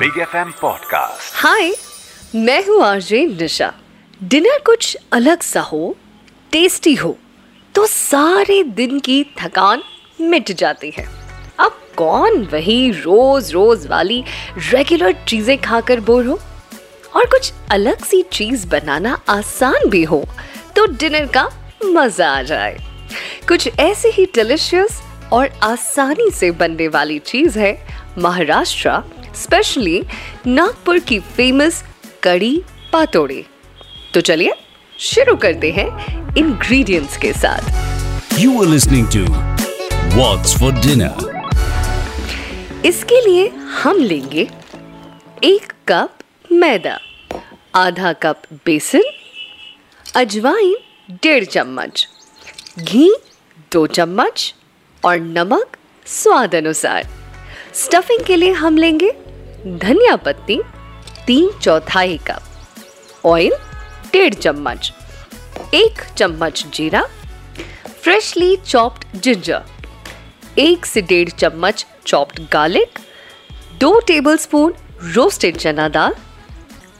Big F M podcast hi मैं हूँ RJ निशा। Dinner कुछ अलग सा हो टेस्टी हो तो सारे दिन की थकान मिट जाती है। अब कौन वही रोज रोज वाली रेगुलर चीज़ें खाकर बोर हो? और कुछ अलग सी चीज़ बनाना आसान भी हो तो डिनर का मज़ा आ जाए। कुछ ऐसे ही डिलिशियस और आसानी से बनने वाली चीज़ है महाराष्ट्र स्पेशली नागपुर की फ़ेमस कड़ी पातोड़ी तो चलिए शुरू करते हैं इंग्रेडिएंट्स के साथ। You are listening to What's for Dinner. इसके लिए हम लेंगे एक कप मैदा आधा कप बेसन अजवाइन डेढ़ चम्मच घी दो चम्मच और नमक स्वाद अनुसार। स्टफिंग के लिए हम लेंगे धनिया पत्ती, तीन चौथाई कप ऑयल डेढ़ चम्मच, एक चम्मच जीरा फ्रेशली चॉप्ड जिंजर एक से डेढ़ चम्मच चॉप्ड गार्लिक दो टेबलस्पून रोस्टेड चना दाल,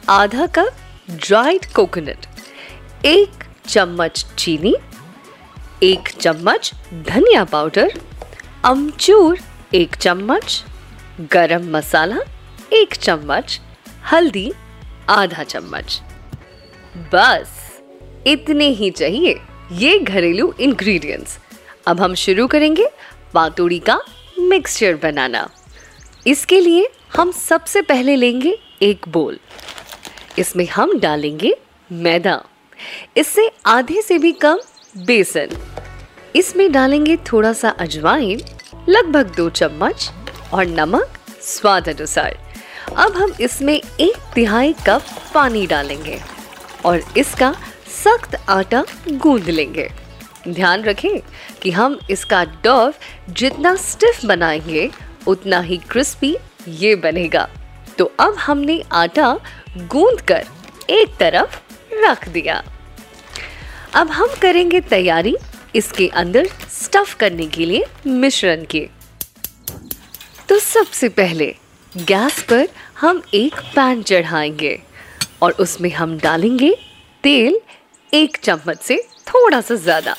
आधा कप ड्राइड कोकोनट एक चम्मच चीनी, एक चम्मच धनिया पाउडर अमचूर एक चम्मच, गरम मसाला, एक चम्मच, हल्दी, आधा चम्मच। बस, इतने ही चाहिए ये घरेलू इंग्रेडिएंट्स अब हम शुरू करेंगे पातोड़ी का मिक्सचर बनाना। इसके लिए हम सबसे पहले लेंगे एक बोल इसमें हम डालेंगे मैदा। इससे आधे से भी कम बेसन। इसमें डालेंगे थोड़ा सा अजवाइन लगभग दो चम्मच और नमक स्वाद अनुसार। अब हम इसमें एक तिहाई कप पानी डालेंगे और इसका सख्त आटा गूंद लेंगे। ध्यान रखें कि हम इसका डव जितना स्टिफ बनाएँगे, उतना ही क्रिस्पी ये बनेगा। तो अब हमने आटा गूंद कर एक तरफ़ रख दिया। अब हम करेंगे तैयारी इसके अंदर स्टफ़ करने के लिए मिश्रण के तो सबसे पहले गैस पर हम एक पैन चढ़ाएँगे और उसमें हम डालेंगे तेल एक चम्मच से थोड़ा सा ज़्यादा।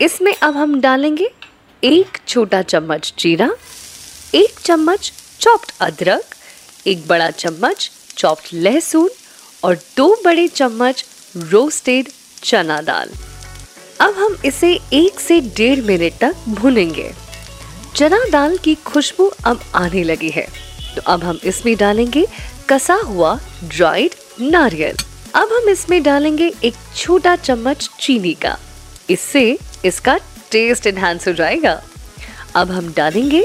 इसमें अब हम डालेंगे एक छोटा चम्मच जीरा, एक चम्मच चॉप्ड अदरक, एक बड़ा चम्मच चॉप्ड लहसुन और दो बड़े चम्मच रोस्टेड चना दाल। अब हम इसे एक से डेढ़ मिनट तक भुनेंगे। चना दाल की खुशबू अब आने लगी है। तो अब हम इसमें डालेंगे कसा हुआ ड्राइड नारियल। अब हम इसमें डालेंगे एक छोटा चम्मच चीनी का। इससे इसका टेस्ट एनहांस हो जाएगा। अब हम डालेंगे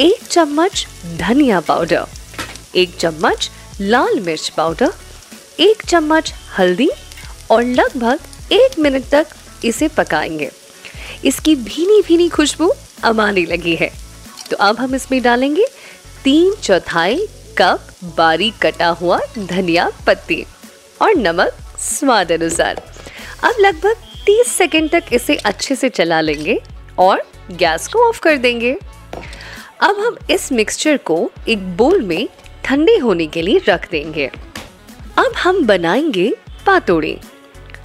एक चम्मच धनिया पाउडर एक चम्मच लाल मिर्च पाउडर एक चम्मच हल्दी और लगभग एक मिनट तक इसे पकाएँगे। इसकी भीनी भीनी खुशबू अब आने लगी है। तो अब हम इसमें डालेंगे तीन चौथाई कप बारीक कटा हुआ धनिया पत्ती और नमक स्वाद अनुसार। अब लगभग 30 सेकंड तक इसे अच्छे से चला लेंगे और गैस को ऑफ़ कर देंगे। अब हम इस मिक्सचर को एक बोल में ठंडे होने के लिए रख देंगे। अब हम बनाएँगे पातोड़े।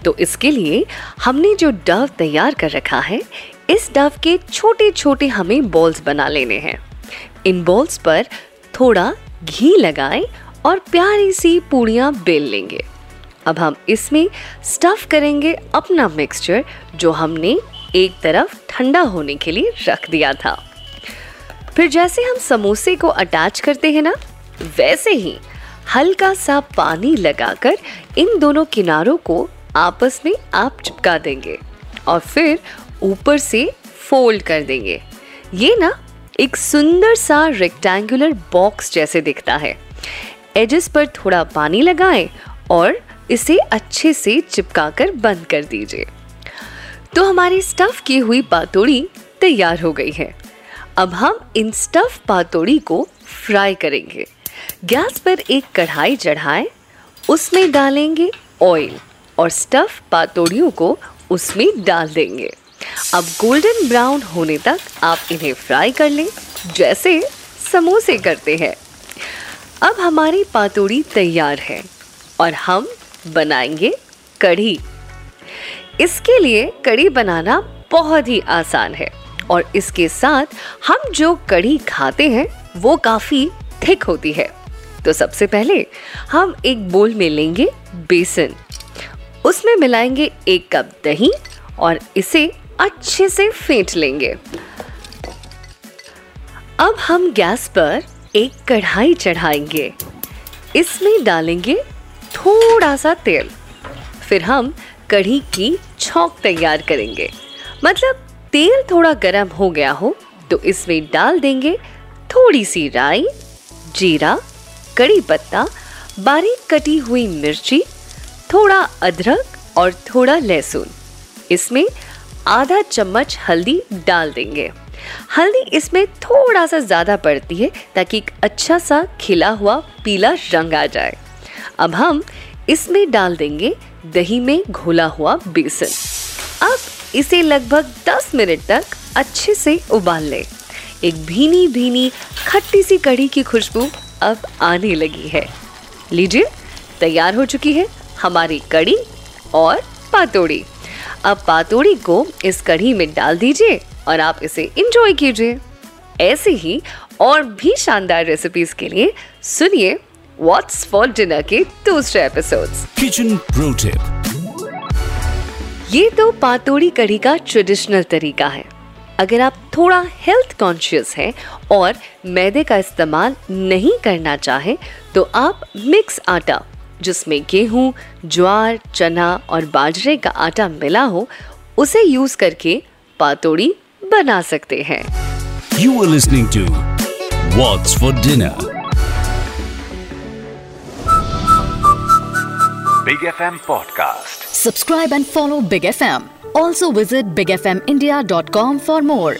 तो इसके लिए हमने जो डव तैयार कर रखा है, इस डव के छोटे छोटे हमें बॉल्स बना लेने हैं। इन बॉल्स पर थोड़ा घी लगाएँ और प्यारी सी पूड़ियाँ बेल लेंगे। अब हम इसमें स्टफ़ करेंगे अपना मिक्सचर जो हमने एक तरफ़ ठंडा होने के लिए रख दिया था। फिर जैसे हम समोसे को अटैच करते हैं ना, वैसे ही हल्का सा पानी लगाकर इन दोनों किनारों को आपस में आप चिपका देंगे और फिर ऊपर से फोल्ड कर देंगे। ये ना एक सुंदर सा रेक्टेंगुलर बॉक्स जैसे दिखता है। एजेस पर थोड़ा पानी लगाएँ और इसे अच्छे से चिपका कर बंद कर दीजिए। तो हमारी स्टफ़ की हुई पातोड़ी तैयार हो गई है। अब हम इन स्टफ़ पातोड़ी को फ्राई करेंगे। गैस पर एक कढ़ाई चढ़ाएँ, उसमें डालेंगे ऑयल और स्टफ़ पातोड़ियों को उसमें डाल देंगे। अब गोल्डन ब्राउन होने तक आप इन्हें फ्राई कर लें, जैसे समोसे करते हैं। अब हमारी पातोड़ी तैयार है और हम बनाएँगे कढ़ी। इसके लिए कढ़ी बनाना बहुत ही आसान है और इसके साथ हम जो कढ़ी खाते हैं, वो काफ़ी थिक होती है। तो सबसे पहले हम एक बोल में लेंगे बेसन। उसमें मिलाएँगे एक कप दही और इसे अच्छे से फेंट लेंगे। अब हम गैस पर एक कढ़ाई चढ़ाएँगे। इसमें डालेंगे थोड़ा सा तेल। फिर हम कढ़ी की छौंक तैयार करेंगे। मतलब तेल थोड़ा गर्म हो गया हो तो इसमें डाल देंगे थोड़ी सी राई, जीरा, कड़ी पत्ता, बारीक कटी हुई मिर्ची थोड़ा अदरक और थोड़ा लहसुन। इसमें आधा चम्मच हल्दी डाल देंगे। हल्दी इसमें थोड़ा सा ज़्यादा पड़ती है ताकि एक अच्छा सा खिला हुआ पीला रंग आ जाए। अब हम इसमें डाल देंगे दही में घोला हुआ बेसन। अब इसे लगभग 10 मिनट तक अच्छे से उबाल लें। एक भीनी भीनी खट्टी सी कढ़ी की खुशबू अब आने लगी है। लीजिए, तैयार हो चुकी है हमारी कड़ी और पातोड़ी। अब पातोड़ी को इस कढ़ी में डाल दीजिए और आप इसे इंजॉय कीजिए। ऐसे ही और भी शानदार रेसिपीज़ के लिए सुनिए व्हाट्स फॉर डिनर के दूसरे एपिसोड्स Kitchen Pro Tip ये तो पातोड़ी कढ़ी का ट्रेडिशनल तरीका है। अगर आप थोड़ा हेल्थ कॉन्शियस हैं और मैदे का इस्तेमाल नहीं करना चाहें तो आप मिक्स आटा जिसमें गेहूँ ज्वार चना और बाजरे का आटा मिला हो उसे यूज़ करके पातोड़ी बना सकते हैं। You are listening to what's for dinner big F M podcast subscribe and follow big F M also visit big F M India dot com for more